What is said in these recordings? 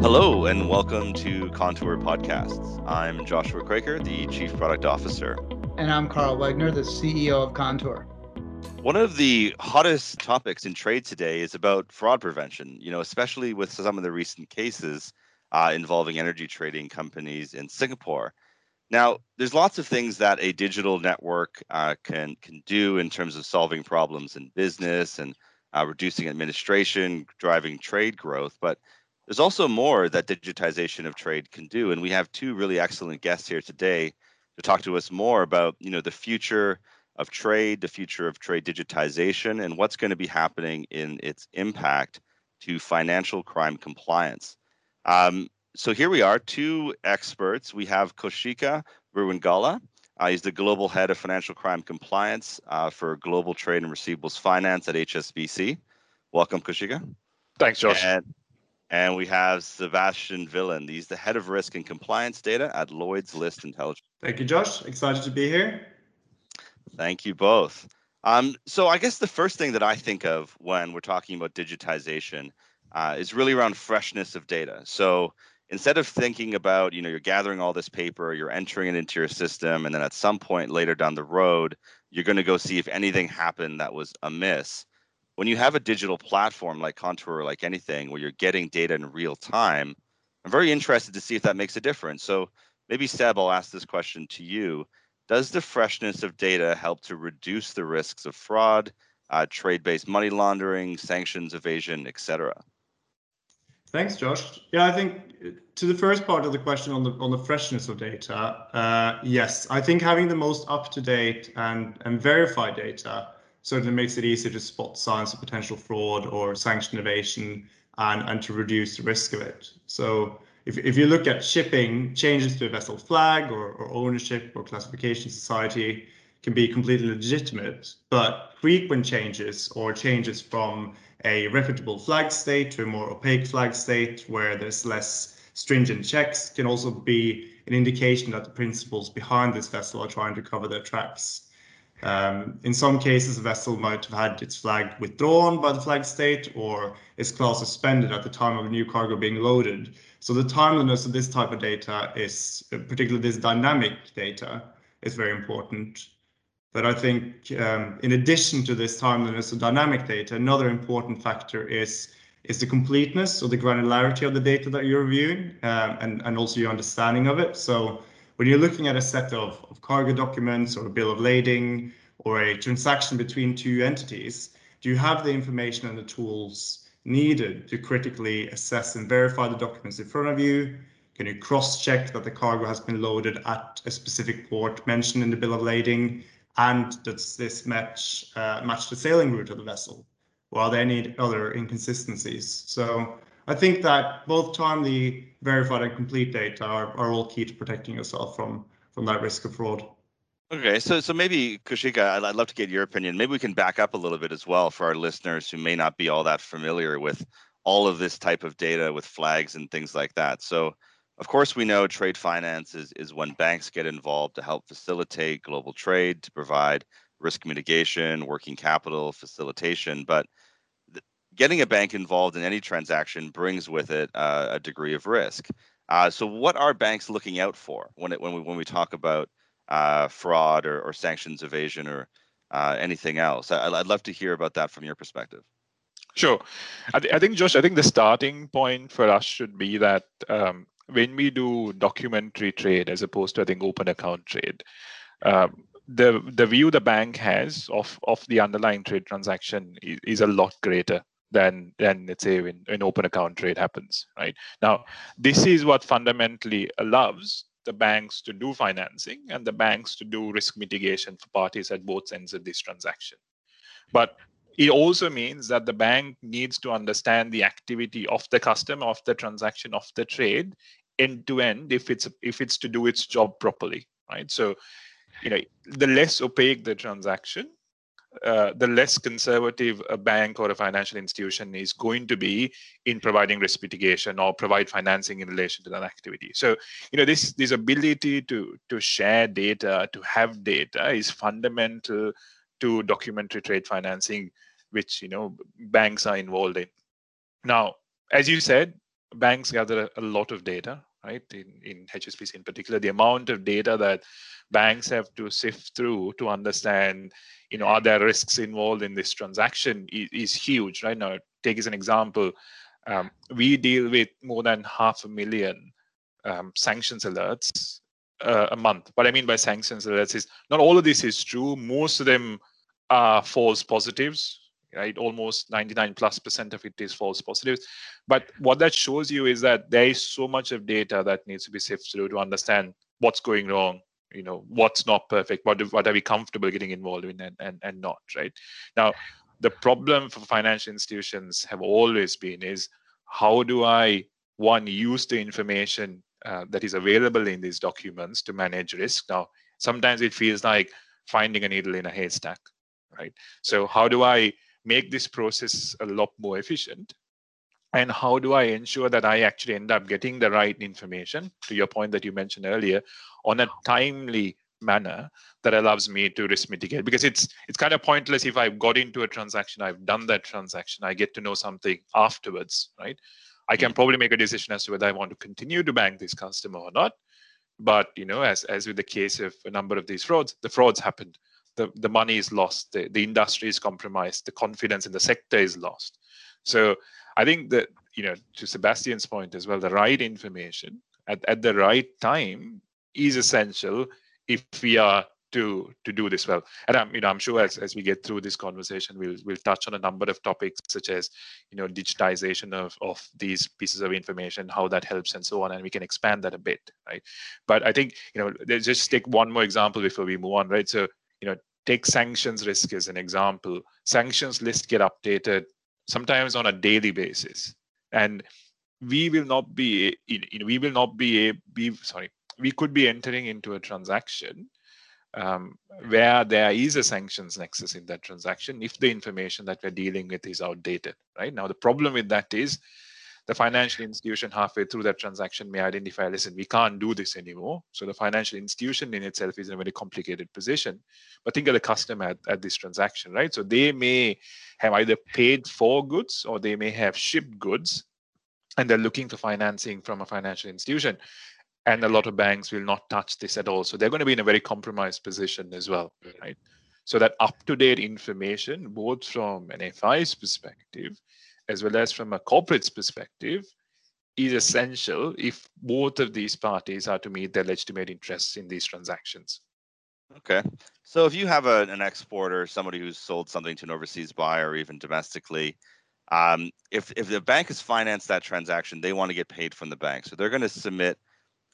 Hello, and welcome to Contour Podcasts. I'm Joshua Quaker, the Chief Product Officer. And I'm Carl Wegner, the CEO of Contour. One of the hottest topics in trade today is about fraud prevention, you know, especially with some of the recent cases uh, involving energy trading companies in Singapore. Now, there's lots of things that a digital network uh, can can do in terms of solving problems in business and uh, reducing administration, driving trade growth. But there's also more that digitization of trade can do, and we have two really excellent guests here today to talk to us more about you know the future of trade, the future of trade digitization, and what's going to be happening in its impact to financial crime compliance. Um, so here we are, two experts. We have Kaushika Ruwangala. Uh, he's the global head of financial crime compliance uh, for global trade and receivables finance at HSBC. Welcome, Kaushika. Thanks, Josh. And, and we have Sebastian Villan. He's the head of risk and compliance data at Lloyd's List Intelligence. Thank you, Josh. Excited to be here. Thank you both. Um, so I guess the first thing that I think of when we're talking about digitization uh, is really around freshness of data. So instead of thinking about you know you're gathering all this paper you're entering it into your system and then at some point later down the road you're going to go see if anything happened that was amiss when you have a digital platform like contour or like anything where you're getting data in real time i'm very interested to see if that makes a difference. So maybe seb i'll ask this question to you. Does the freshness of data help to reduce the risks of fraud uh, trade-based money laundering sanctions evasion etc Thanks, Josh. Yeah, I think to the first part of the question on the on the freshness of data, uh, yes, I think having the most up to date and and verified data certainly makes it easier to spot signs of potential fraud or sanction evasion and and to reduce the risk of it. So if if you look at shipping, changes to a vessel flag or, or ownership or classification society can be completely legitimate, but frequent changes or changes from a reputable flag state to a more opaque flag state where there's less stringent checks can also be an indication that the principals behind this vessel are trying to cover their tracks. Um, in some cases, a vessel might have had its flag withdrawn by the flag state or its class suspended at the time of a new cargo being loaded. So the timeliness of this type of data is, particularly this dynamic data, is very important. But I think um, in addition to this timeliness of dynamic data, another important factor is is the completeness or the granularity of the data that you're reviewing um, and, and also your understanding of it. So when you're looking at a set of, of cargo documents or a bill of lading or a transaction between two entities, do you have the information and the tools needed to critically assess and verify the documents in front of you? Can you cross-check that the cargo has been loaded at a specific port mentioned in the bill of lading? and does this match uh, match the sailing route of the vessel? Or are there any other inconsistencies? So I think that both timely, verified, and complete data are, are all key to protecting yourself from from that risk of fraud. Okay, so so maybe Kaushika, I'd, I'd love to get your opinion. Maybe we can back up a little bit as well for our listeners who may not be all that familiar with all of this type of data with flags and things like that. So of course, we know trade finance is, is when banks get involved to help facilitate global trade, to provide risk mitigation, working capital facilitation. But getting a bank involved in any transaction brings with it uh, a degree of risk. Uh, so, what are banks looking out for when it, when we when we talk about uh, fraud or, or, sanctions evasion or uh, anything else? I, would love to hear about that from your perspective. Sure, I, th- I, think Josh. I think the starting point for us should be that um, when we do documentary trade as opposed to I think open account trade, um, the the view the bank has of of the underlying trade transaction is, is a lot greater than than let's say when an open account trade happens. Right now, this is what fundamentally allows the banks to do financing and the banks to do risk mitigation for parties at both ends of this transaction. But it also means that the bank needs to understand the activity of the customer, of the transaction, of the trade end to end if it's if it's to do its job properly, right? So, you know, the less opaque the transaction, uh, the less conservative a bank or a financial institution is going to be in providing risk mitigation or provide financing in relation to that activity. So, you know, this this ability to to share data, to have data, is fundamental to documentary trade financing which you know banks are involved in now as you said banks gather a lot of data, right? In, in HSBC in particular, the amount of data that banks have to sift through to understand, you know, are there risks involved in this transaction is, is huge, right? Now, take as an example, um, we deal with more than half a million um, sanctions alerts uh, a month. What I mean by sanctions alerts is not all of this is true. Most of them are false positives, right? Almost 99 plus percent of it is false positives. But what that shows you is that there is so much of data that needs to be sifted through to understand what's going wrong, you know, what's not perfect, what, what are we comfortable getting involved in and, and, and not, right? Now, the problem for financial institutions have always been is how do I, one, use the information uh, that is available in these documents to manage risk. Now, sometimes it feels like finding a needle in a haystack, right? So how do I make this process a lot more efficient? And how do I ensure that I actually end up getting the right information, to your point that you mentioned earlier, on a timely manner that allows me to risk mitigate because it's it's kind of pointless if i've got into a transaction i've done that transaction i get to know something afterwards right I can mm. probably make a decision as to whether I want to continue to bank this customer or not. But you know, as as with the case of a number of these frauds, the frauds happened. The the money is lost. The, the industry is compromised. The confidence in the sector is lost. So I think that you know, to Sebastian's point as well, the right information at, at the right time is essential if we are to to do this well. And I'm you know I'm sure as, as we get through this conversation, we'll we'll touch on a number of topics such as you know digitization of of these pieces of information, how that helps, and so on, and we can expand that a bit, right? But I think you know let's just take one more example before we move on, right? So you know take sanctions risk as an example. Sanctions list get updated sometimes on a daily basis, and we will not be you know we will not be be sorry we could be entering into a transaction um, where there is a sanctions nexus in that transaction if the information that we're dealing with is outdated, right? Now, the problem with that is the financial institution halfway through that transaction may identify, listen, we can't do this anymore. So the financial institution in itself is in a very complicated position. But think of the customer at, at this transaction, right? So they may have either paid for goods or they may have shipped goods and they're looking for financing from a financial institution and a lot of banks will not touch this at all. So they're going to be in a very compromised position as well, right? So that up-to-date information, both from an FI's perspective, as well as from a corporate's perspective, is essential if both of these parties are to meet their legitimate interests in these transactions. Okay. So if you have a, an exporter, somebody who's sold something to an overseas buyer or even domestically, um, if, if the bank has financed that transaction, they want to get paid from the bank. So they're going to submit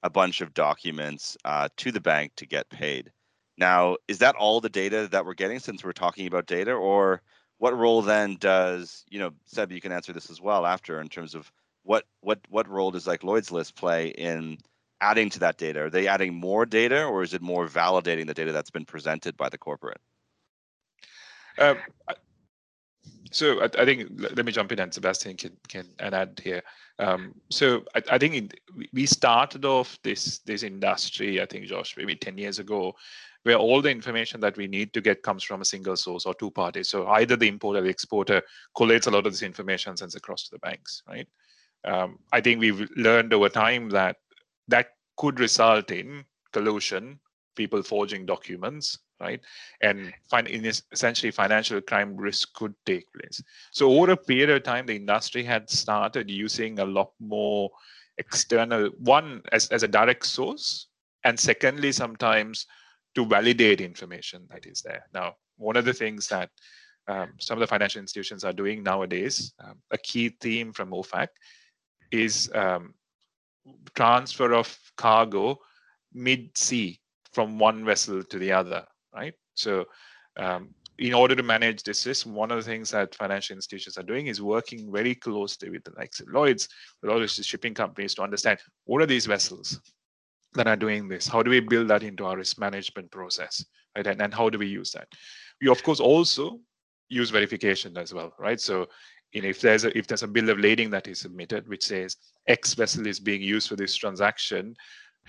a bunch of documents uh, to the bank to get paid. Now, is that all the data that we're getting since we're talking about data, or what role then does you know Seb? You can answer this as well after in terms of what what what role does like Lloyd's List play in adding to that data? Are they adding more data, or is it more validating the data that's been presented by the corporate? Um, so I, I, think let me jump in and Sebastian can can add here. Um, so I, I think it, we started off this this industry, I think, Josh, maybe 10 years ago, where all the information that we need to get comes from a single source or two parties. So either the importer or the exporter collates a lot of this information and sends across to the banks, right? Um, I think we've learned over time that that could result in collusion, people forging documents, right? And fin- essentially financial crime risk could take place. So over a period of time, the industry had started using a lot more external, one as, as a direct source, and secondly, sometimes to validate information that is there. Now, one of the things that um, some of the financial institutions are doing nowadays, um, a key theme from OFAC is um, transfer of cargo mid-sea from one vessel to the other right? So um, in order to manage this risk, one of the things that financial institutions are doing is working very closely with the likes of Lloyd's, with all shipping companies to understand what are these vessels that are doing this? How do we build that into our risk management process, right? And, and how do we use that? We of course also use verification as well, right? So you know, if there's a if there's a bill of lading that is submitted which says X vessel is being used for this transaction,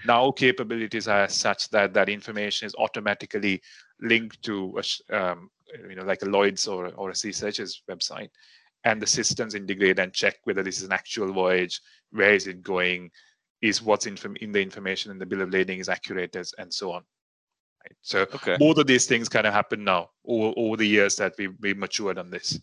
now capabilities are such that that information is automatically linked to a, um, you know like a Lloyd's or or a Seasearcher's website, and the systems integrate and check whether this is an actual voyage, where is it going, is what's in, in the information in the bill of lading is accurate, as, and so on. Right? So okay. both of these things kind of happen now over, over the years that we we matured on this.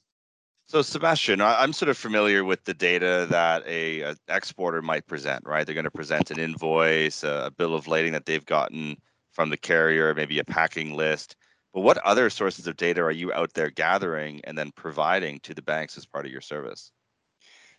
So Sebastian, I'm sort of familiar with the data that a, a exporter might present, right? They're going to present an invoice, a bill of lading that they've gotten from the carrier, maybe a packing list. But what other sources of data are you out there gathering and then providing to the banks as part of your service?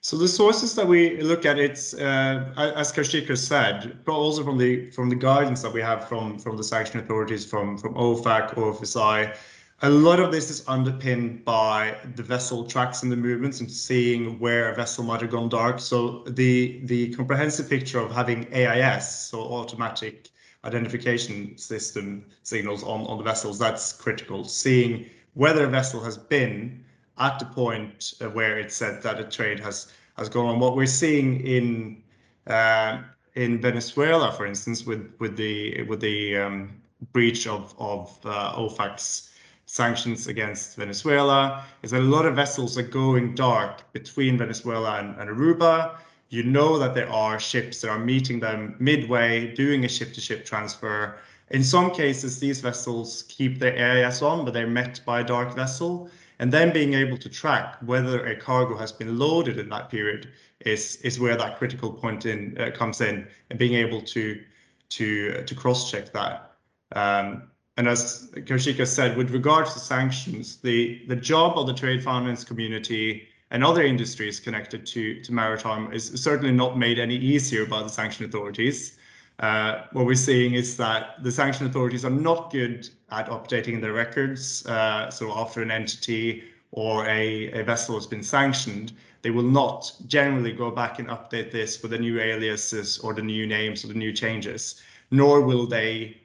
So the sources that we look at, it's uh, as Kaushik said, but also from the from the guidance that we have from from the sanction authorities, from from OFAC, OFSI. A lot of this is underpinned by the vessel tracks and the movements and seeing where a vessel might have gone dark. So the the comprehensive picture of having AIS, so automatic identification system signals on, on the vessels, that's critical. Seeing whether a vessel has been at the point where it said that a trade has has gone on. What we're seeing in uh, in Venezuela, for instance, with with the with the um, breach of of uh, OFAC's sanctions against Venezuela, is that a lot of vessels are going dark between Venezuela and, and Aruba you know that there are ships that are meeting them midway, doing a ship to ship transfer. In some cases, these vessels keep their AIS on, but they're met by a dark vessel. And then being able to track whether a cargo has been loaded in that period is, is where that critical point in uh, comes in, and being able to to uh, to cross check that. Um, and as Kaushika said, with regards to sanctions, the the job of the trade finance community and other industries connected to, to maritime is certainly not made any easier by the sanction authorities. Uh, what we're seeing is that the sanction authorities are not good at updating their records. Uh, so after an entity or a, a vessel has been sanctioned, they will not generally go back and update this with the new aliases or the new names or the new changes, nor will they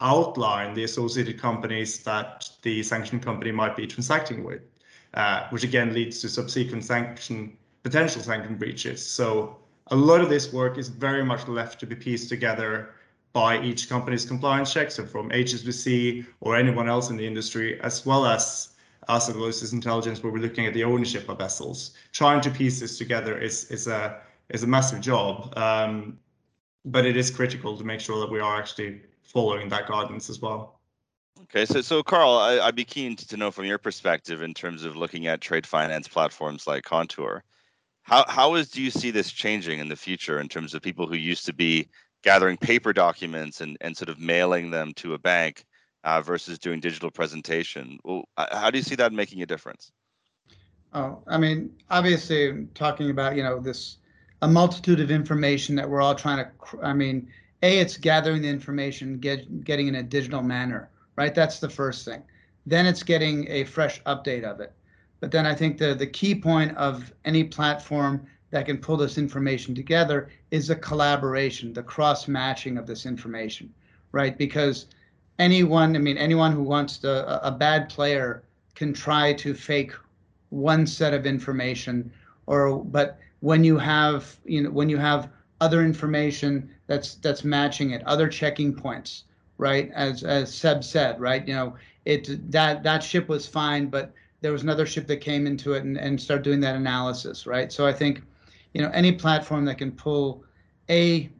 outline the associated companies that the sanctioned company might be transacting with uh, which again leads to subsequent sanction, potential sanction breaches. So a lot of this work is very much left to be pieced together by each company's compliance checks, so from HSBC or anyone else in the industry, as well as us at Lloyd's List Intelligence, where we're looking at the ownership of vessels. Trying to piece this together is is a is a massive job, um, but it is critical to make sure that we are actually following that guidance as well. Okay, so so Carl, I, would be keen to know from your perspective in terms of looking at trade finance platforms like Contour. How how is do you see this changing in the future in terms of people who used to be gathering paper documents and, and sort of mailing them to a bank uh, versus doing digital presentation? How do you see that making a difference? Oh, I mean, obviously, talking about you know this a multitude of information that we're all trying to. I mean, a it's gathering the information, get getting in a digital manner right? That's the first thing. Then it's getting a fresh update of it. But then I think the the key point of any platform that can pull this information together is the collaboration, the cross matching of this information, right? Because anyone, I mean, anyone who wants to, a bad player can try to fake one set of information, or but when you have, you know, when you have other information that's that's matching it, other checking points, right? As as Seb said, right? You know, it that that ship was fine, but there was another ship that came into it and, and start doing that analysis, right? So I think, you know, any platform that can pull a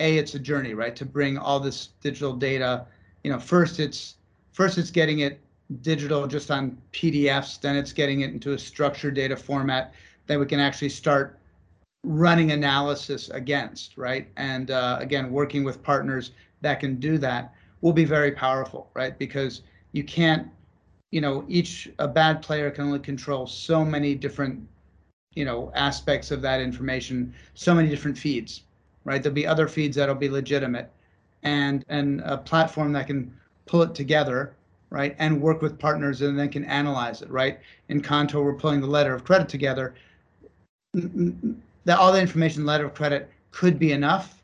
a it's a journey, right? To bring all this digital data, you know, first it's first it's getting it digital just on PDFs, then it's getting it into a structured data format that we can actually start running analysis against, right? And uh, again, working with partners that can do that will be very powerful, right? Because you can't, you know, each a bad player can only control so many different, you know, aspects of that information, so many different feeds, right? There'll be other feeds that'll be legitimate, and and a platform that can pull it together, right, and work with partners and then can analyze it, right? In Contour, we're pulling the letter of credit together. That all the information letter of credit could be enough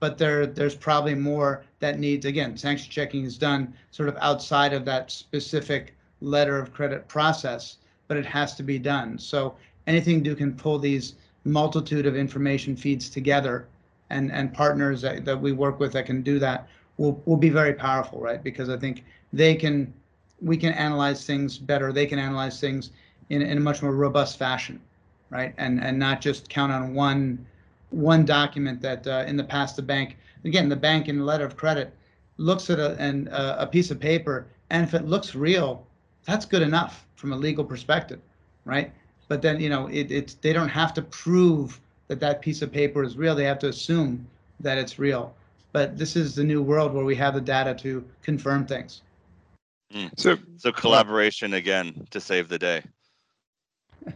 but there there's probably more that needs again sanction checking is done sort of outside of that specific letter of credit process but it has to be done. So anything you can pull these multitude of information feeds together and and partners that, that we work with that can do that will will be very powerful right? Because i think they can we can analyze things better. They can analyze things in, in a much more robust fashion, right? And and not just count on one one document that uh, in the past the bank again the bank in the letter of credit looks at a and uh, a piece of paper and if it looks real, that's good enough from a legal perspective, right? But then you know it, it's they don't have to prove that that piece of paper is real. They have to assume that it's real. But this is the new world where we have the data to confirm things. Mm. So, so collaboration again to save the day.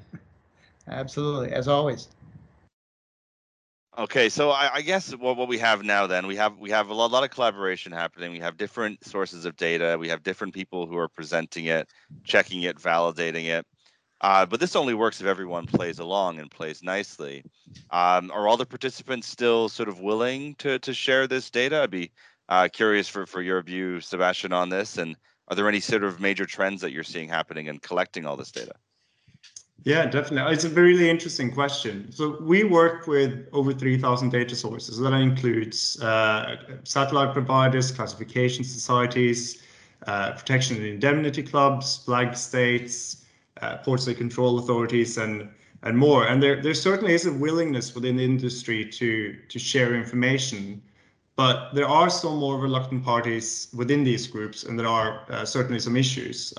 Absolutely, as always. Okay, so I, I, guess what, what we have now then we have we have a lot, lot, of collaboration happening. We have different sources of data. We have different people who are presenting it, checking it, validating it. Uh, but this only works if everyone plays along and plays nicely. Um, are all the participants still sort of willing to to share this data? I'd be uh, curious for for your view, Sebastian, on this. And are there any sort of major trends that you're seeing happening in collecting all this data? Yeah, definitely. It's a really interesting question. So we work with over 3,000 data sources. That includes uh, satellite providers, classification societies, uh, protection and indemnity clubs, flag states, uh, port state control authorities, and and more. And there there certainly is a willingness within the industry to to share information, but there are some more reluctant parties within these groups, and there are uh, certainly some issues.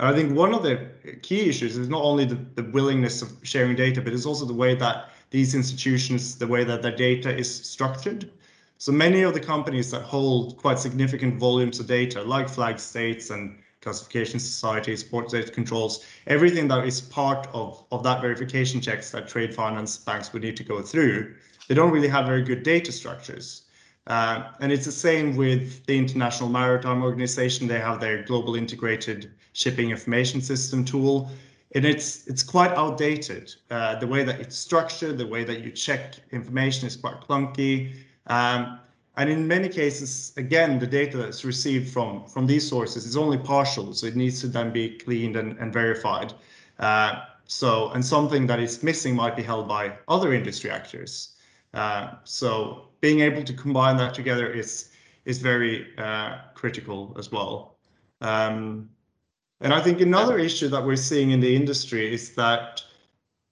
And I think one of the key issues is not only the, the willingness of sharing data, but it's also the way that these institutions, the way that their data is structured. So many of the companies that hold quite significant volumes of data, like flag states and classification societies, port state controls, everything that is part of, of that verification checks that trade finance banks would need to go through, they don't really have very good data structures. Uh, and it's the same with the International Maritime Organization. They have their global integrated shipping information system tool. And it's it's quite outdated. Uh, the way that it's structured, the way that you check information is quite clunky. Um, and in many cases, again, the data that's received from, from these sources is only partial, so it needs to then be cleaned and, and verified. Uh, so, and something that is missing might be held by other industry actors. Uh, so being able to combine that together is is very uh, critical as well. Um, and I think another issue that we're seeing in the industry is that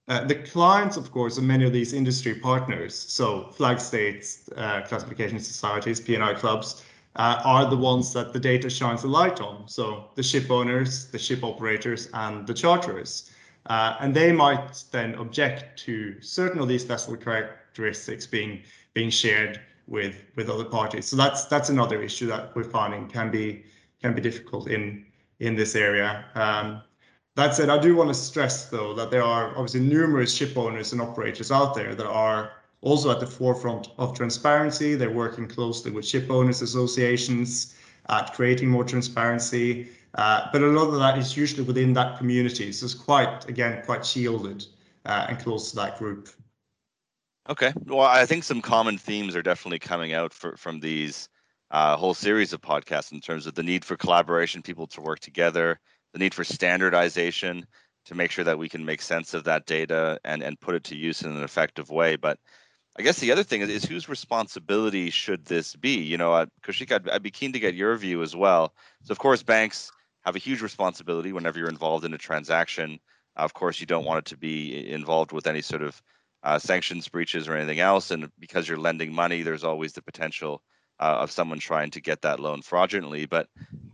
uh, the clients, of course, of many of these industry partners, so flag states, uh, classification societies, P&I clubs, uh, are the ones that the data shines a light on. So the ship owners, the ship operators, and the charterers. Uh, and they might then object to certain of these vessel characteristics being being shared with with other parties. So that's that's another issue that we're finding can be can be difficult in in this area. Um, that said, I do want to stress though that there are obviously numerous ship owners and operators out there that are also at the forefront of transparency. They're working closely with ship owners associations at creating more transparency. Uh, but a lot of that is usually within that community. So it's quite, again, quite shielded uh, and close to that group. Okay. Well, I think some common themes are definitely coming out for, from these uh, whole series of podcasts in terms of the need for collaboration, people to work together, the need for standardization to make sure that we can make sense of that data and, and put it to use in an effective way. But I guess the other thing is, is whose responsibility should this be? You know, uh, I'd, I'd be keen to get your view as well. So, of course, banks have a huge responsibility whenever you're involved in a transaction. Of course, you don't want it to be involved with any sort of uh, sanctions breaches or anything else. And because you're lending money, there's always the potential uh, of someone trying to get that loan fraudulently. But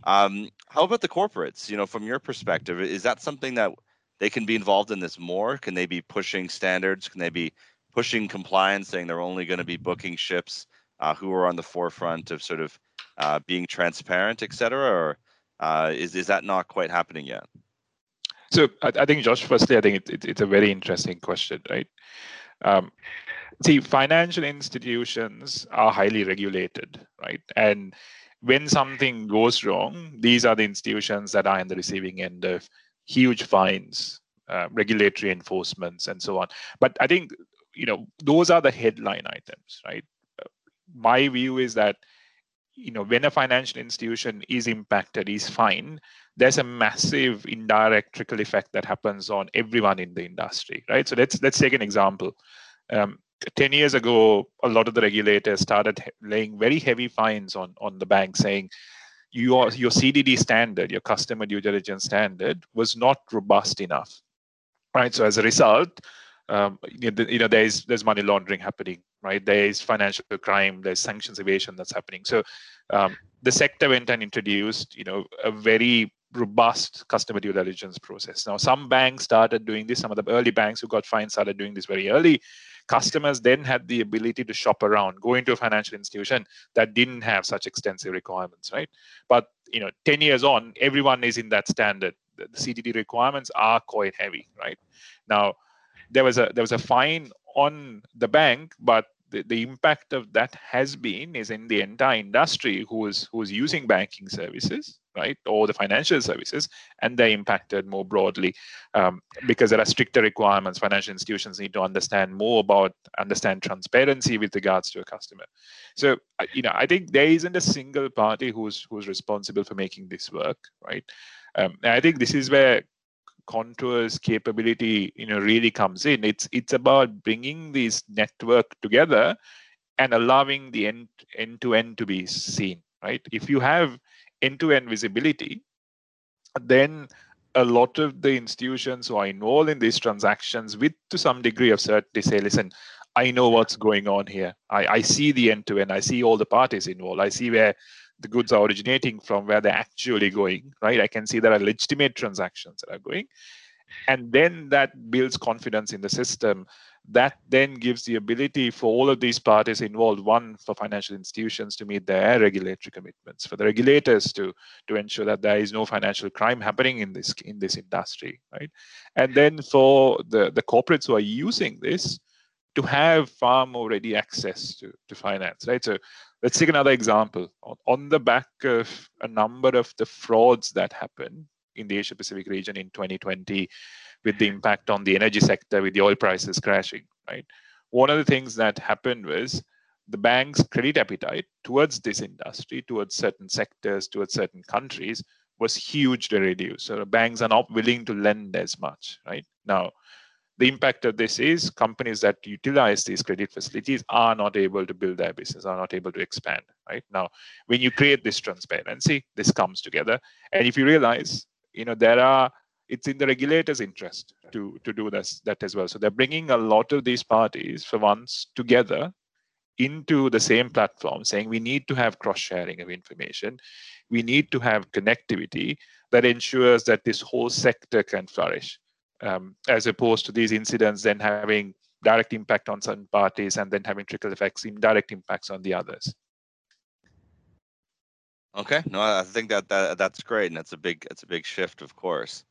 um, how about the corporates? You know, from your perspective, is that something that they can be involved in this more? Can they be pushing standards? Can they be pushing compliance, saying they're only going to be booking ships uh, who are on the forefront of sort of uh, being transparent, et cetera? Or uh, is, is that not quite happening yet? So I, I think, Josh, firstly, I think it, it, it's a very interesting question, right? Um, see, financial institutions are highly regulated, right? And when something goes wrong, these are the institutions that are in the receiving end of huge fines, uh, regulatory enforcements, and so on. But I think you know those are the headline items, right? My view is that you know when a financial institution is impacted, is fine. There's a massive indirect trickle effect that happens on everyone in the industry, right? So let's let's take an example. Um, 10 years ago, a lot of the regulators started laying very heavy fines on, on the bank saying, your, your CDD standard, your customer due diligence standard, was not robust enough. right? So as a result, um, you know, there's there's money laundering happening, right? There's financial crime, there's sanctions evasion that's happening. So um, the sector went and introduced, you know, a very robust customer due diligence process. Now, some banks started doing this. Some of the early banks who got fined started doing this very early. Customers then had the ability to shop around, go into a financial institution that didn't have such extensive requirements, right? But you know, 10 years on, everyone is in that standard. The CDD requirements are quite heavy, right? Now, there was a there was a fine on the bank, but the, the impact of that has been is in the entire industry who is who is using banking services right or the financial services and they're impacted more broadly um, because there are stricter requirements. Financial institutions need to understand more about understand transparency with regards to a customer. So you know i think there isn't a single party who's who's responsible for making this work right? Um, i think this is where contours capability you know really comes in. It's it's about bringing this network together and allowing the end end to end to be seen right? If you have end to end visibility then a lot of the institutions who are involved in these transactions with to some degree of certainty say listen i know what's going on here. I, I see the end to end i see all the parties involved. I see where the goods are originating from, where they're actually going, right? I can see there are legitimate transactions that are going. And then that builds confidence in the system. That then gives the ability for all of these parties involved, one, for financial institutions to meet their regulatory commitments, for the regulators to, to ensure that there is no financial crime happening in this in this industry, right? And then for the, the corporates who are using this to have far more ready access to, to finance, right? So let's take another example. On the back of a number of the frauds that happened in the Asia Pacific region in 2020, with the impact on the energy sector, with the oil prices crashing, right? One of the things that happened was the bank's credit appetite towards this industry, towards certain sectors, towards certain countries was hugely reduced. So banks are not willing to lend as much, right? Now, the impact of this is companies that utilize these credit facilities are not able to build their business, are not able to expand. Right now, when you create this transparency, this comes together. And if you realize, you know, there are it's in the regulator's interest to to do this that as well. So they're bringing a lot of these parties for once together into the same platform, saying we need to have cross sharing of information, we need to have connectivity that ensures that this whole sector can flourish um, as opposed to these incidents then having direct impact on certain parties and then having trickle effects, indirect impacts on the others. Okay, no, I think that, that that's great, and that's a big that's a big shift, of course.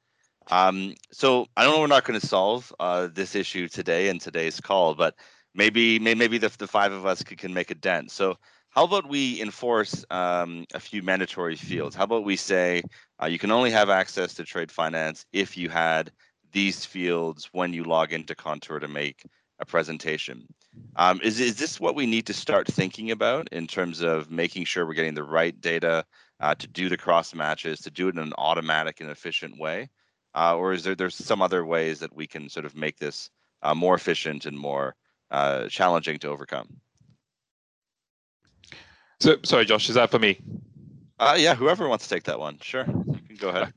Um, so I don't know we're not going to solve uh, this issue today in today's call, but maybe maybe the, the five of us can, can make a dent. So how about we enforce um, a few mandatory fields? How about we say uh, you can only have access to trade finance if you had these fields when you log into Contour to make a presentation. Um, is, is this what we need to start thinking about in terms of making sure we're getting the right data uh, to do the cross matches, to do it in an automatic and efficient way? Uh, or is there there's some other ways that we can sort of make this uh, more efficient and more uh, challenging to overcome? So, sorry, Josh, is that for me? Uh, yeah, whoever wants to take that one, sure, you can go ahead.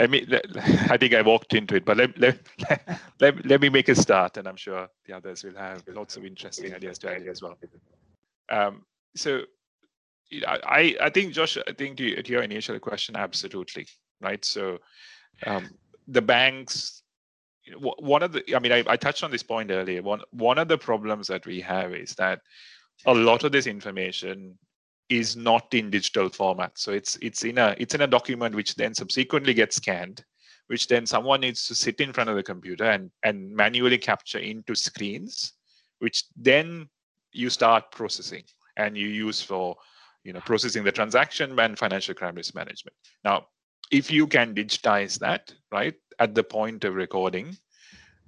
I mean, I think I walked into it, but let, let, let, let me make a start, and I'm sure the others will have lots of interesting ideas to add as well. Um, so, I, I think, Josh, I think to, to your initial question, absolutely, right? So, um, the banks, one of the, I mean, I, I touched on this point earlier. One, one of the problems that we have is that a lot of this information is not in digital format. So it's it's in a it's in a document which then subsequently gets scanned, which then someone needs to sit in front of the computer and and manually capture into screens, which then you start processing and you use for you know processing the transaction and financial crime risk management. Now, if you can digitize that right at the point of recording,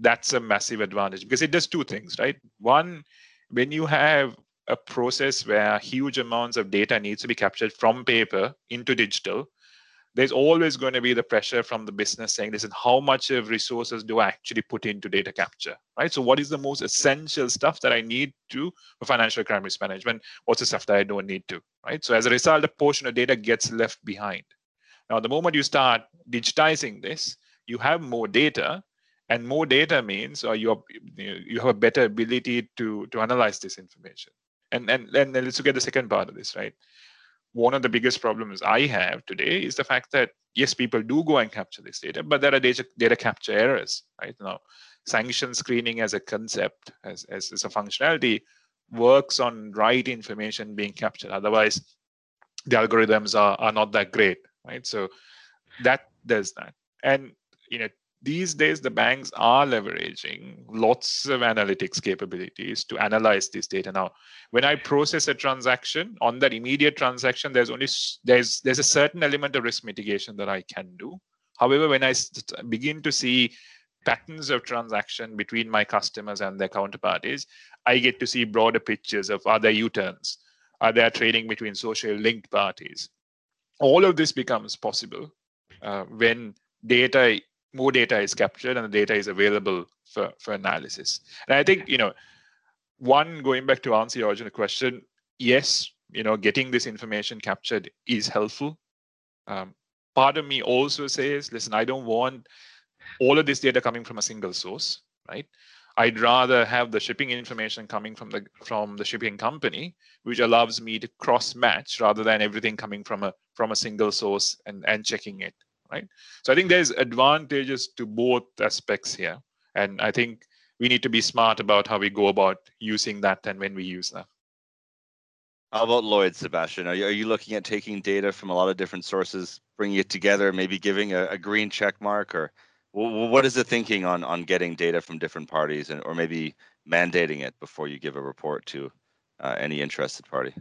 that's a massive advantage because it does two things, right? One, when you have a process where huge amounts of data needs to be captured from paper into digital there's always going to be the pressure from the business saying listen how much of resources do i actually put into data capture? Right? So what is the most essential stuff that i need to for financial crime risk management? What's the stuff that i don't need to? Right? So as a result a portion of data gets left behind. Now the moment you start digitizing this you have more data and more data means uh, or you you have a better ability to to analyze this information and and let's look at the second part of this right? One of the biggest problems i have today is the fact that yes people do go and capture this data but there are data, data capture errors right? Now sanction screening as a concept as, as, as a functionality works on right information being captured. Otherwise the algorithms are, are not that great right? So that does that. And you know these days the banks are leveraging lots of analytics capabilities to analyze this data. Now when i process a transaction on that immediate transaction there's only there's there's a certain element of risk mitigation that i can do. However when i begin to see patterns of transaction between my customers and their counterparties i get to see broader pictures of are there u-turns? Are there trading between social linked parties? All of this becomes possible uh, when data more data is captured and the data is available for, for analysis. And I think, you know, one, going back to answer your original question, yes, you know, getting this information captured is helpful. Um, part of me also says, listen, I don't want all of this data coming from a single source, right? I'd rather have the shipping information coming from the from the shipping company, which allows me to cross match rather than everything coming from a from a single source and, and checking it right? So I think there's advantages to both aspects here. And I think we need to be smart about how we go about using that and when we use that. How about Lloyd, Sebastian? Are you, are you looking at taking data from a lot of different sources, bringing it together, maybe giving a, a green check mark, or what is the thinking on on getting data from different parties, and or maybe mandating it before you give a report to uh, any interested party?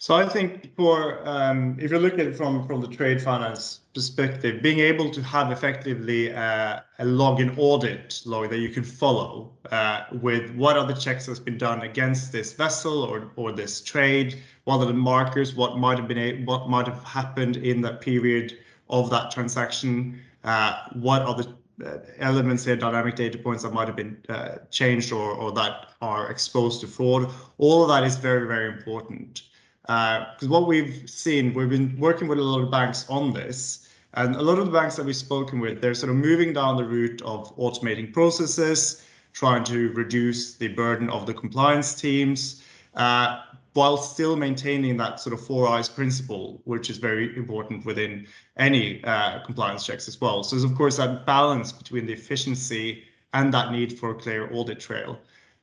So I think for um, if you look at it from from the trade finance perspective, being able to have effectively uh, a login audit log that you can follow uh, with what are the checks that's been done against this vessel or or this trade, what are the markers, what might have been what might have happened in that period of that transaction, uh, what are the uh, elements here, dynamic data points that might have been uh, changed or, or that are exposed to fraud. All of that is very, very important. Because uh, what we've seen, we've been working with a lot of banks on this, and a lot of the banks that we've spoken with, they're sort of moving down the route of automating processes, trying to reduce the burden of the compliance teams, uh, while still maintaining that sort of four eyes principle, which is very important within any uh, compliance checks as well. So there's of course that balance between the efficiency and that need for a clear audit trail.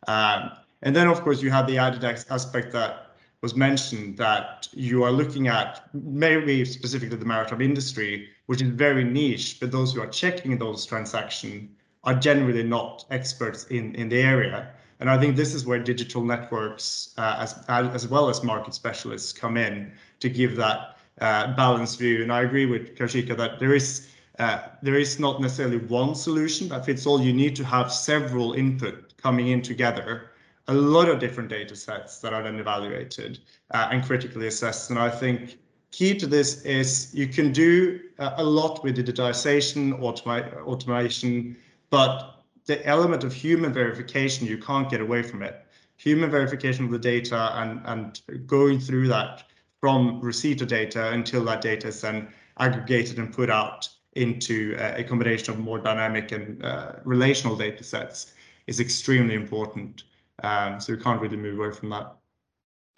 Um, and then of course you have the added aspect that was mentioned that you are looking at maybe specifically the maritime industry, which is very niche, but those who are checking those transactions are generally not experts in, in the area. And I think this is where digital networks, uh, as, as well as market specialists, come in to give that uh, balanced view. And I agree with Kaushika that there is uh, there is not necessarily one solution that fits all. You need to have several input coming in together a lot of different data sets that are then evaluated uh, and critically assessed. And I think key to this is you can do uh, a lot with digitization, automa automation, but the element of human verification, you can't get away from it. Human verification of the data and, and going through that from receipt of data until that data is then aggregated and put out into a combination of more dynamic and uh, relational data sets is extremely important. Um, so we can't really move away from that.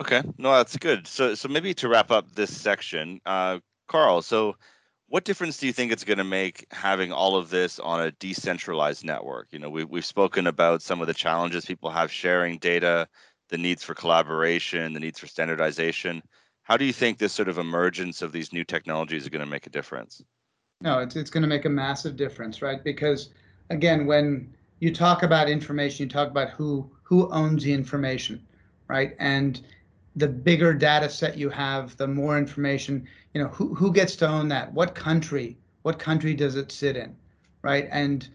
Okay, no, that's good. So, so maybe to wrap up this section, uh, Carl. So, what difference do you think it's going to make having all of this on a decentralized network? You know, we, we've spoken about some of the challenges people have sharing data, the needs for collaboration, the needs for standardization. How do you think this sort of emergence of these new technologies is going to make a difference? No, it's it's going to make a massive difference, right? Because again, when you talk about information, you talk about who who owns the information, right? And the bigger data set you have, the more information, you know, who, who gets to own that? What country? What country does it sit in, right? And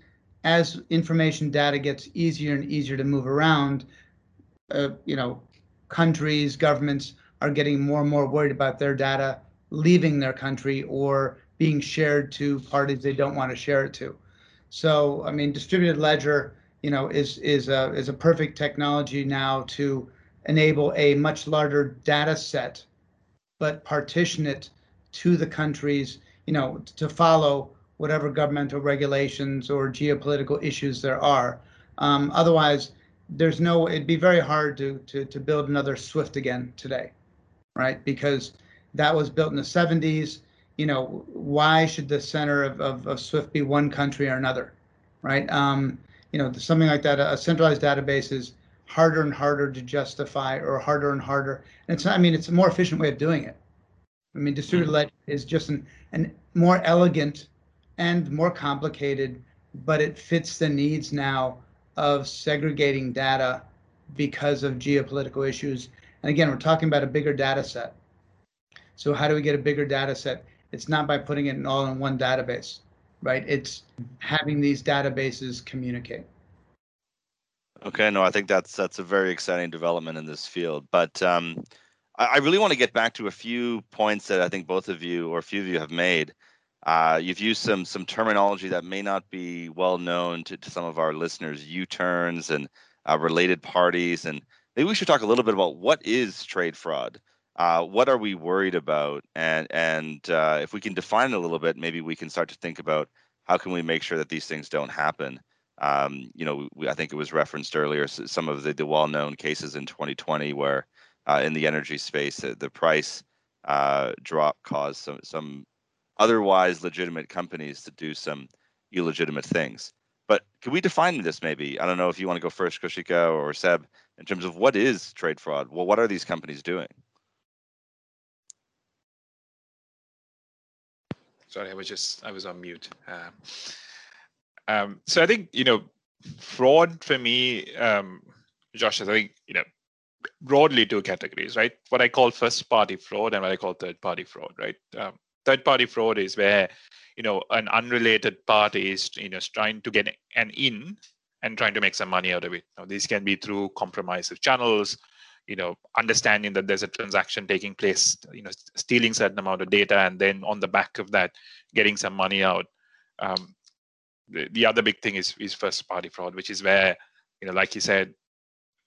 as information data gets easier and easier to move around, uh, you know, countries, governments are getting more and more worried about their data leaving their country or being shared to parties they don't want to share it to. So, I mean, distributed ledger you know, is is a is a perfect technology now to enable a much larger data set, but partition it to the countries, you know, to follow whatever governmental regulations or geopolitical issues there are. Um, otherwise, there's no. It'd be very hard to to to build another Swift again today, right? Because that was built in the 70s. You know, why should the center of, of, of Swift be one country or another, right? Um, you know, something like that. A centralized database is harder and harder to justify, or harder and harder. And it's. I mean, it's a more efficient way of doing it. I mean, distributed mm-hmm. ledger is just an, an more elegant and more complicated, but it fits the needs now of segregating data because of geopolitical issues. And again, we're talking about a bigger data set. So how do we get a bigger data set? It's not by putting it in all in one database, right? It's having these databases communicate. Okay, no, I think that's that's a very exciting development in this field. But um, I, I really want to get back to a few points that I think both of you or a few of you have made. Uh, you've used some some terminology that may not be well known to, to some of our listeners, U-turns and uh, related parties, and maybe we should talk a little bit about what is trade fraud. Uh, what are we worried about, and and uh, if we can define it a little bit, maybe we can start to think about how can we make sure that these things don't happen. Um, you know, we, I think it was referenced earlier some of the, the well-known cases in 2020 where uh, in the energy space the, the price uh, drop caused some some otherwise legitimate companies to do some illegitimate things. But can we define this maybe? I don't know if you want to go first, Kaushika or Seb, in terms of what is trade fraud? Well, what are these companies doing? Sorry, I was just I was on mute. Um, um, so I think you know, fraud for me, um, Josh, I think you know, broadly two categories, right? What I call first party fraud and what I call third party fraud, right? Um, third party fraud is where you know an unrelated party is you know trying to get an in and trying to make some money out of it now, these can be through compromise of channels you know understanding that there's a transaction taking place you know stealing certain amount of data and then on the back of that getting some money out um, the, the other big thing is is first party fraud which is where you know like you said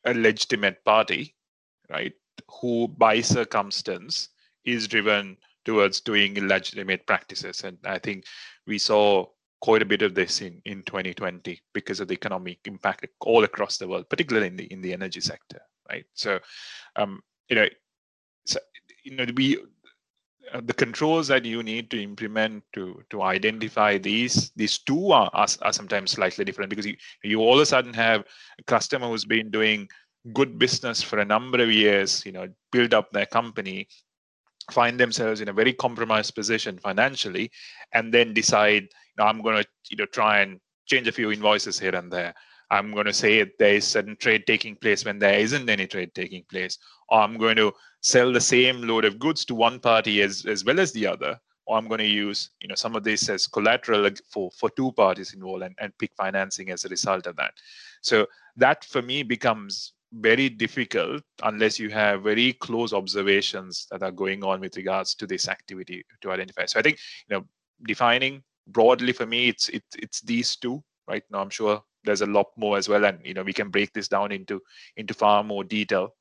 a legitimate party right who by circumstance is driven towards doing illegitimate practices. And I think we saw quite a bit of this in, in 2020 because of the economic impact all across the world, particularly in the in the energy sector, right? So, um, you know, so, you know, we uh, the controls that you need to implement to to identify these these two are, are, are sometimes slightly different because you, you all of a sudden have a customer who's been doing good business for a number of years you know build up their company find themselves in a very compromised position financially and then decide you know, i'm going to you know try and change a few invoices here and there i'm going to say there is certain trade taking place when there isn't any trade taking place or i'm going to sell the same load of goods to one party as, as well as the other or i'm going to use you know some of this as collateral for for two parties involved and, and pick financing as a result of that so that for me becomes very difficult unless you have very close observations that are going on with regards to this activity to identify. So I think you know defining broadly for me it's it's it's these two right now i'm sure there's a lot more as well and you know we can break this down into into far more detail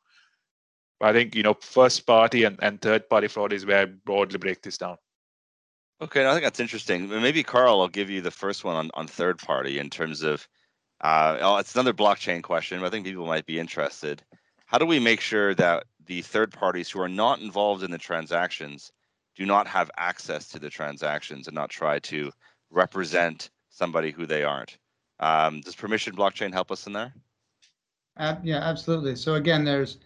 but i think you know first party and, and third party fraud is where I broadly break this down okay i think that's interesting maybe carl i'll give you the first one on, on third party in terms of uh, oh, it's another blockchain question, but I think people might be interested. How do we make sure that the third parties who are not involved in the transactions do not have access to the transactions and not try to represent somebody who they aren't? Um, does permission blockchain help us in there? Uh, yeah, absolutely. So again, there's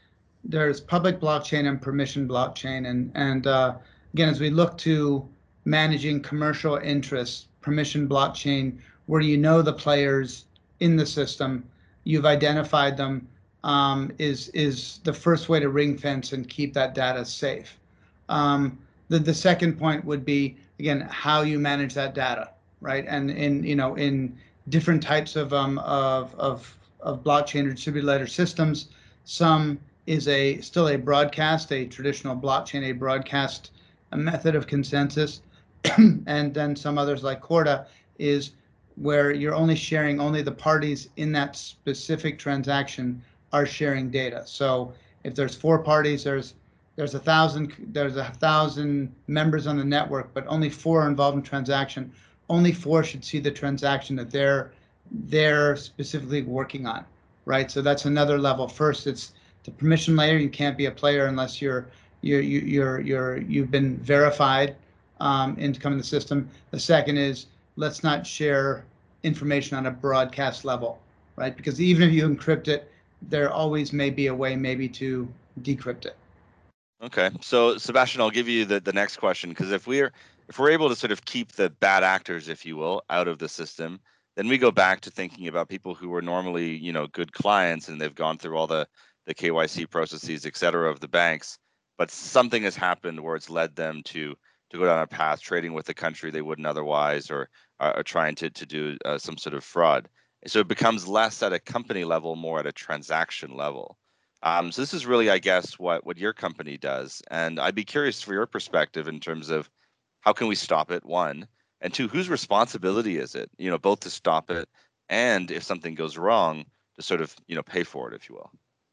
there's public blockchain and permission blockchain, and and uh, again, as we look to managing commercial interests, permission blockchain, where you know the players in the system, you've identified them, um, is is the first way to ring fence and keep that data safe. Um, the the second point would be again how you manage that data, right? And in you know in different types of um, of of of blockchain or distributed ledger systems, some is a still a broadcast, a traditional blockchain, a broadcast a method of consensus, and then some others like Corda is where you're only sharing only the parties in that specific transaction are sharing data. So if there's four parties, there's there's a thousand there's a thousand members on the network, but only four are involved in transaction. Only four should see the transaction that they're they're specifically working on, right? So that's another level. First, it's the permission layer. You can't be a player unless you're you're you're you're you've been verified um, into coming the system. The second is let's not share information on a broadcast level, right? Because even if you encrypt it, there always may be a way maybe to decrypt it. Okay, so Sebastian, I'll give you the, the next question because if we're if we're able to sort of keep the bad actors, if you will, out of the system, then we go back to thinking about people who were normally, you know, good clients and they've gone through all the the KYC processes, et cetera, of the banks, but something has happened where it's led them to to go down a path trading with a country they wouldn't otherwise, or are trying to to do uh, some sort of fraud. So it becomes less at a company level, more at a transaction level. Um, so this is really, I guess, what what your company does, and I'd be curious for your perspective in terms of how can we stop it, one, and two, whose responsibility is it, you know, both to stop it and if something goes wrong, to sort of you know pay for it, if you will.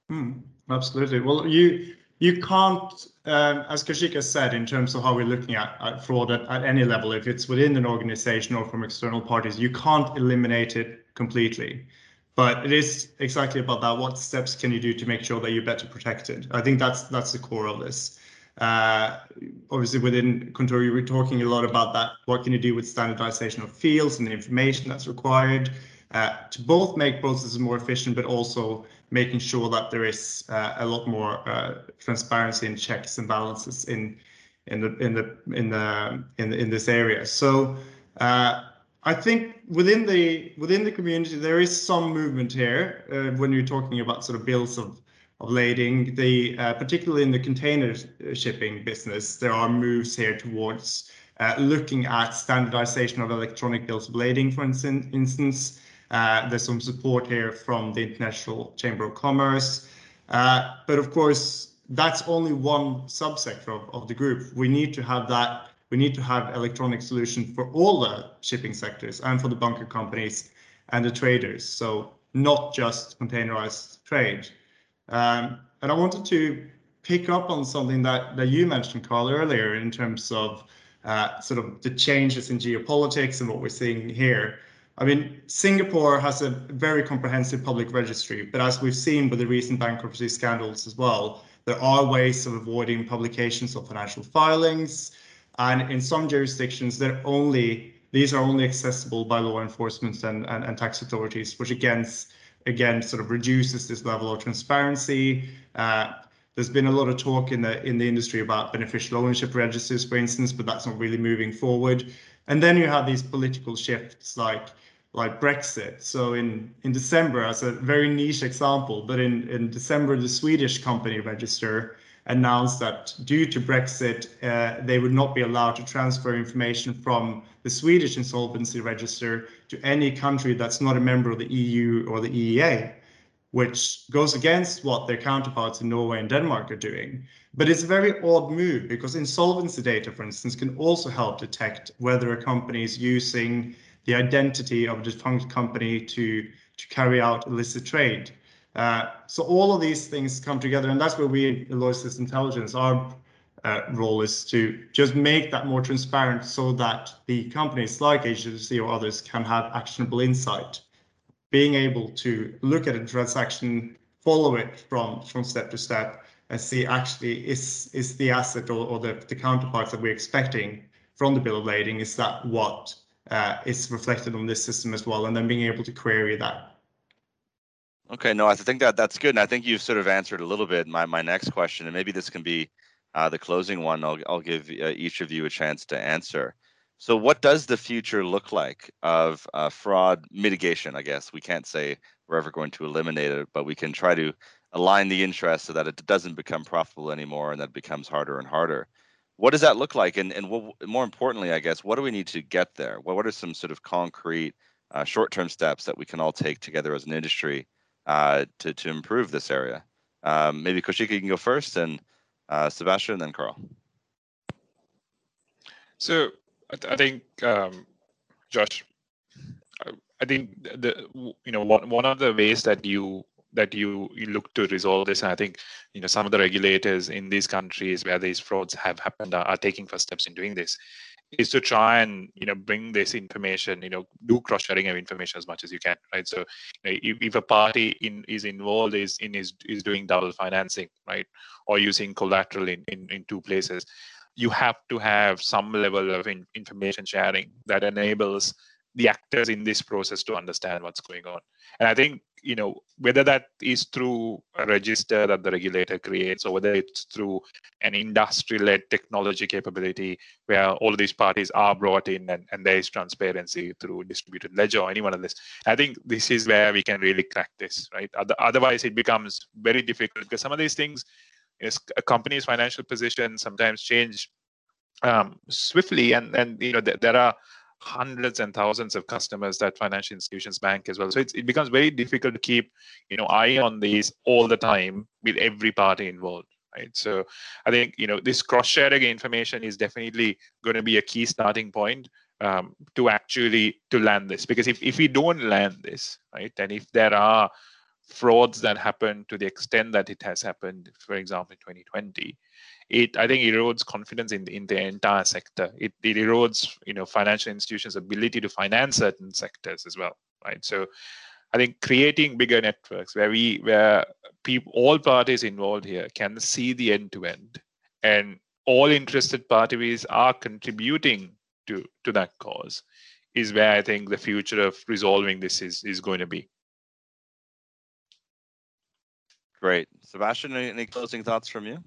Hmm, absolutely. Well, you you can't, um, as Kaushik said, in terms of how we're looking at, at fraud at, at, any level, if it's within an organization or from external parties, you can't eliminate it completely. But it is exactly about that. What steps can you do to make sure that you're better protected? I think that's that's the core of this. Uh, obviously, within Contour, you were talking a lot about that. What can you do with standardization of fields and the information that's required uh, to both make processes more efficient, but also making sure that there is uh, a lot more transparency and checks and balances in in the in the in the in, in this area. So I think within the within the community there is some movement here when you're talking about sort of bills of of lading. The uh, particularly in the container shipping business, there are moves here towards uh, looking at standardization of electronic bills of lading, for instance. Uh, there's some support here from the International Chamber of Commerce. Uh, but of course, that's only one subsector of, of the group. We need to have that. We need to have electronic solutions for all the shipping sectors and for the bunker companies and the traders. So not just containerized trade. Um, and I wanted to pick up on something that, that you mentioned, Carl, earlier in terms of uh, sort of the changes in geopolitics and what we're seeing here. I mean, Singapore has a very comprehensive public registry, but as we've seen with the recent bankruptcy scandals as well, there are ways of avoiding publications of financial filings. And in some jurisdictions, they're only these are only accessible by law enforcement and, and, and tax authorities, which again, again sort of reduces this level of transparency. Uh, there's been a lot of talk in the in the industry about beneficial ownership registers, for instance, but that's not really moving forward. And then you have these political shifts like like Brexit. So in, in December, as a very niche example, but in, in December, the Swedish company register announced that due to Brexit, uh, they would not be allowed to transfer information from the Swedish insolvency register to any country that's not a member of the EU or the EEA, which goes against what their counterparts in Norway and Denmark are doing. But it's a very odd move because insolvency data, for instance, can also help detect whether a company is using the identity of a defunct company to to carry out illicit trade. Uh, so all of these things come together, and that's where we Lloyd's List Intelligence, our uh, role is to just make that more transparent so that the companies like HSBC or others can have actionable insight. Being able to look at a transaction, follow it from, from step to step, and see actually is is the asset or, or the, the counterparts that we're expecting from the bill of lading, is that what uh, is reflected on this system as well, and then being able to query that. Okay, no, I think that that's good, and I think you've sort of answered a little bit my my next question, and maybe this can be uh, the closing one. I'll I'll give uh, each of you a chance to answer. So, what does the future look like of uh, fraud mitigation? I guess we can't say we're ever going to eliminate it, but we can try to align the interests so that it doesn't become profitable anymore and that becomes harder and harder what does that look like and and what, more importantly i guess what do we need to get there what, what are some sort of concrete uh, short-term steps that we can all take together as an industry uh, to, to improve this area um, maybe Kaushik you can go first and uh, sebastian and then carl so i, th- I think um, josh i think the you know one, one of the ways that you that you, you look to resolve this. And I think you know some of the regulators in these countries where these frauds have happened are, are taking first steps in doing this. Is to try and you know bring this information you know do cross sharing of information as much as you can right? So you know, if, if a party in is involved is in is is doing double financing right or using collateral in in, in two places you have to have some level of in, information sharing that enables the actors in this process to understand what's going on. And i think you know whether that is through a register that the regulator creates or whether it's through an industry-led technology capability where all these parties are brought in and, and there is transparency through distributed ledger or any one of this i think this is where we can really crack this right? Otherwise it becomes very difficult because some of these things you know, a company's financial position sometimes change um, swiftly and and you know th- there are hundreds and thousands of customers that financial institutions bank as well. So it becomes very difficult to keep, you know, eye on these all the time with every party involved. Right. So I think you know this cross-sharing information is definitely going to be a key starting point um, to actually to land this. Because if, if we don't land this, right, and if there are frauds that happen to the extent that it has happened, for example, in 2020, it I think erodes confidence in the, in the entire sector. It, it erodes you know financial institutions' ability to finance certain sectors as well, right? So I think creating bigger networks where we where people all parties involved here can see the end to end and all interested parties are contributing to to that cause is where I think the future of resolving this is is going to be. Great. Sebastian, any, closing thoughts from you?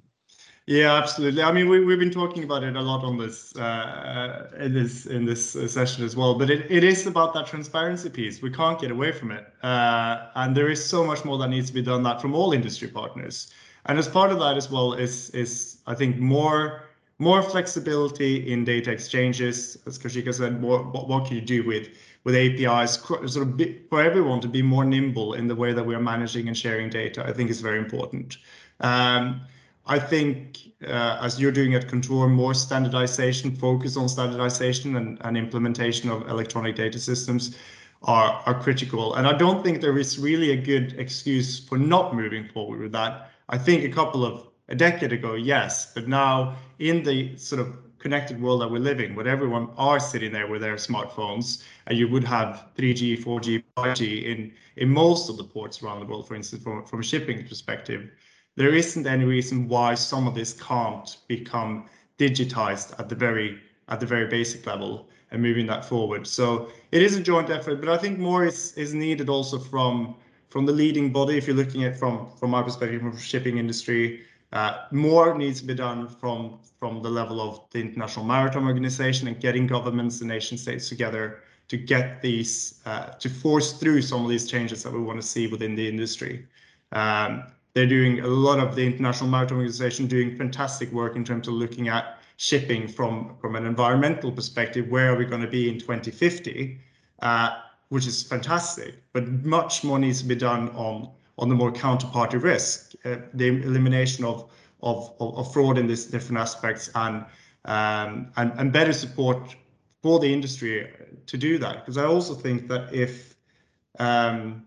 Yeah, absolutely. I mean, we, we've been talking about it a lot on this uh, in this in this session as well. But it, it is about that transparency piece. We can't get away from it, uh, and there is so much more that needs to be done that from all industry partners. And as part of that as well is is I think more more flexibility in data exchanges. As Kaushika said, more what, what can you do with with APIs, sort of for everyone to be more nimble in the way that we are managing and sharing data. I think is very important. Um, I think uh, as you're doing at Contour, more standardization, focus on standardization and, and implementation of electronic data systems are, are critical. And I don't think there is really a good excuse for not moving forward with that. I think a couple of a decade ago, yes, but now in the sort of connected world that we're living, where everyone are sitting there with their smartphones, and you would have 3G, 4G, 5G in in most of the ports around the world, for instance, from, from a shipping perspective there isn't any reason why some of this can't become digitized at the very at the very basic level and moving that forward. So it is a joint effort, but I think more is is needed also from from the leading body. If you're looking at from from my perspective, from shipping industry, uh, more needs to be done from from the level of the International Maritime Organization and getting governments and nation states together to get these uh, to force through some of these changes that we want to see within the industry. Um, they're doing a lot of the International Maritime Organization doing fantastic work in terms of looking at shipping from, from an environmental perspective. Where are we going to be in 2050? Uh, which is fantastic, but much more needs to be done on on the more counterparty risk, the elimination of, of, of fraud in these different aspects, and um, and and better support for the industry to do that. Because I also think that if um,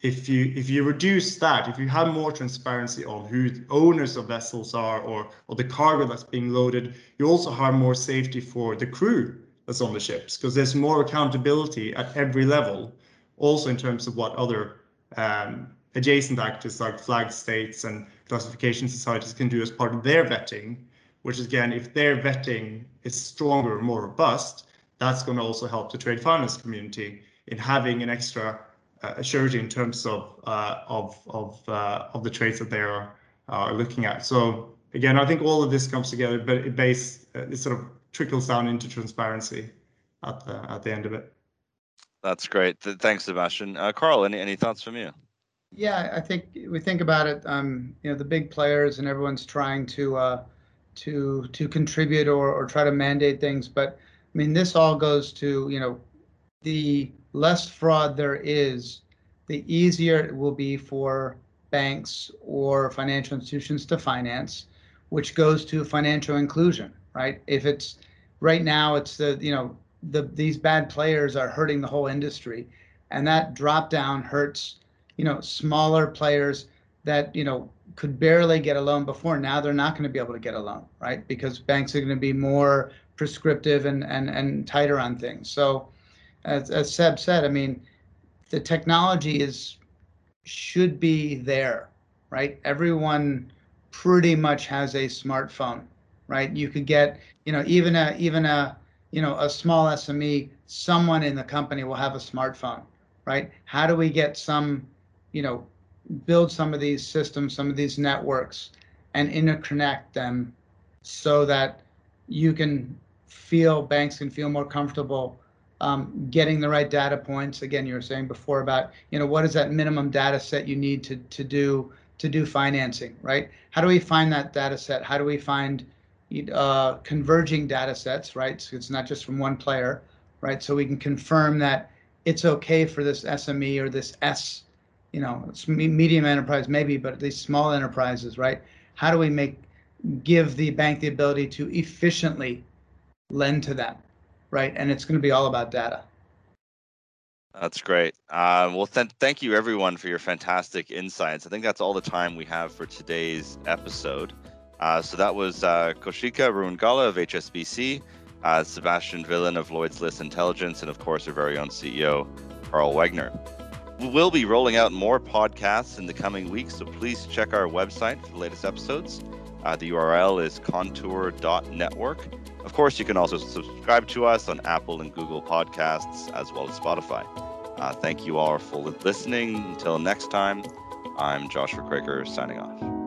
if you if you reduce that, if you have more transparency on who the owners of vessels are or or the cargo that's being loaded, you also have more safety for the crew that's on the ships because there's more accountability at every level. Also in terms of what other um, adjacent actors like flag states and classification societies can do as part of their vetting, which again, if their vetting is stronger, more robust, that's going to also help the trade finance community in having an extra uh, surety in terms of uh, of of uh, of the trades that they are are looking at. So again, I think all of this comes together, but it base it sort of trickles down into transparency at the at the end of it. That's great. Thanks, Sebastian. Uh, Carl, any any thoughts from you? Yeah, I think we think about it. Um, you know, the big players and everyone's trying to uh, to to contribute or or try to mandate things, but I mean, this all goes to you know the less fraud there is, the easier it will be for banks or financial institutions to finance, which goes to financial inclusion, right? If it's right now, it's the, you know, the these bad players are hurting the whole industry. And that drop down hurts, you know, smaller players that, you know, could barely get a loan before. Now they're not going to be able to get a loan, right? Because banks are going to be more prescriptive and and and tighter on things. So, as as Seb said, I mean, the technology is should be there, right? Everyone pretty much has a smartphone, right? You could get, you know, even a even a you know a small SME, someone in the company will have a smartphone, right? How do we get some, you know, build some of these systems, some of these networks, and interconnect them so that you can feel banks can feel more comfortable um, getting the right data points. Again, you were saying before about you know what is that minimum data set you need to to do to do financing, right? How do we find that data set? How do we find uh, converging data sets, right? So it's not just from one player, right? So we can confirm that it's okay for this SME or this S, you know, medium enterprise maybe, but these small enterprises, right? How do we make give the bank the ability to efficiently lend to them, right? And it's going to be all about data. That's great. Uh, well, th- thank you everyone for your fantastic insights. I think that's all the time we have for today's episode. Uh, so that was uh, Kaushika Ruangala of HSBC, uh, Sebastian Villen of Lloyd's List Intelligence, and of course our very own CEO, Carl Wegner. We will be rolling out more podcasts in the coming weeks, so please check our website for the latest episodes. Uh, the URL is contour.network. Of course, you can also subscribe to us on Apple and Google Podcasts as well as Spotify. Uh, thank you all for listening. Until next time, I'm Joshua Craker signing off.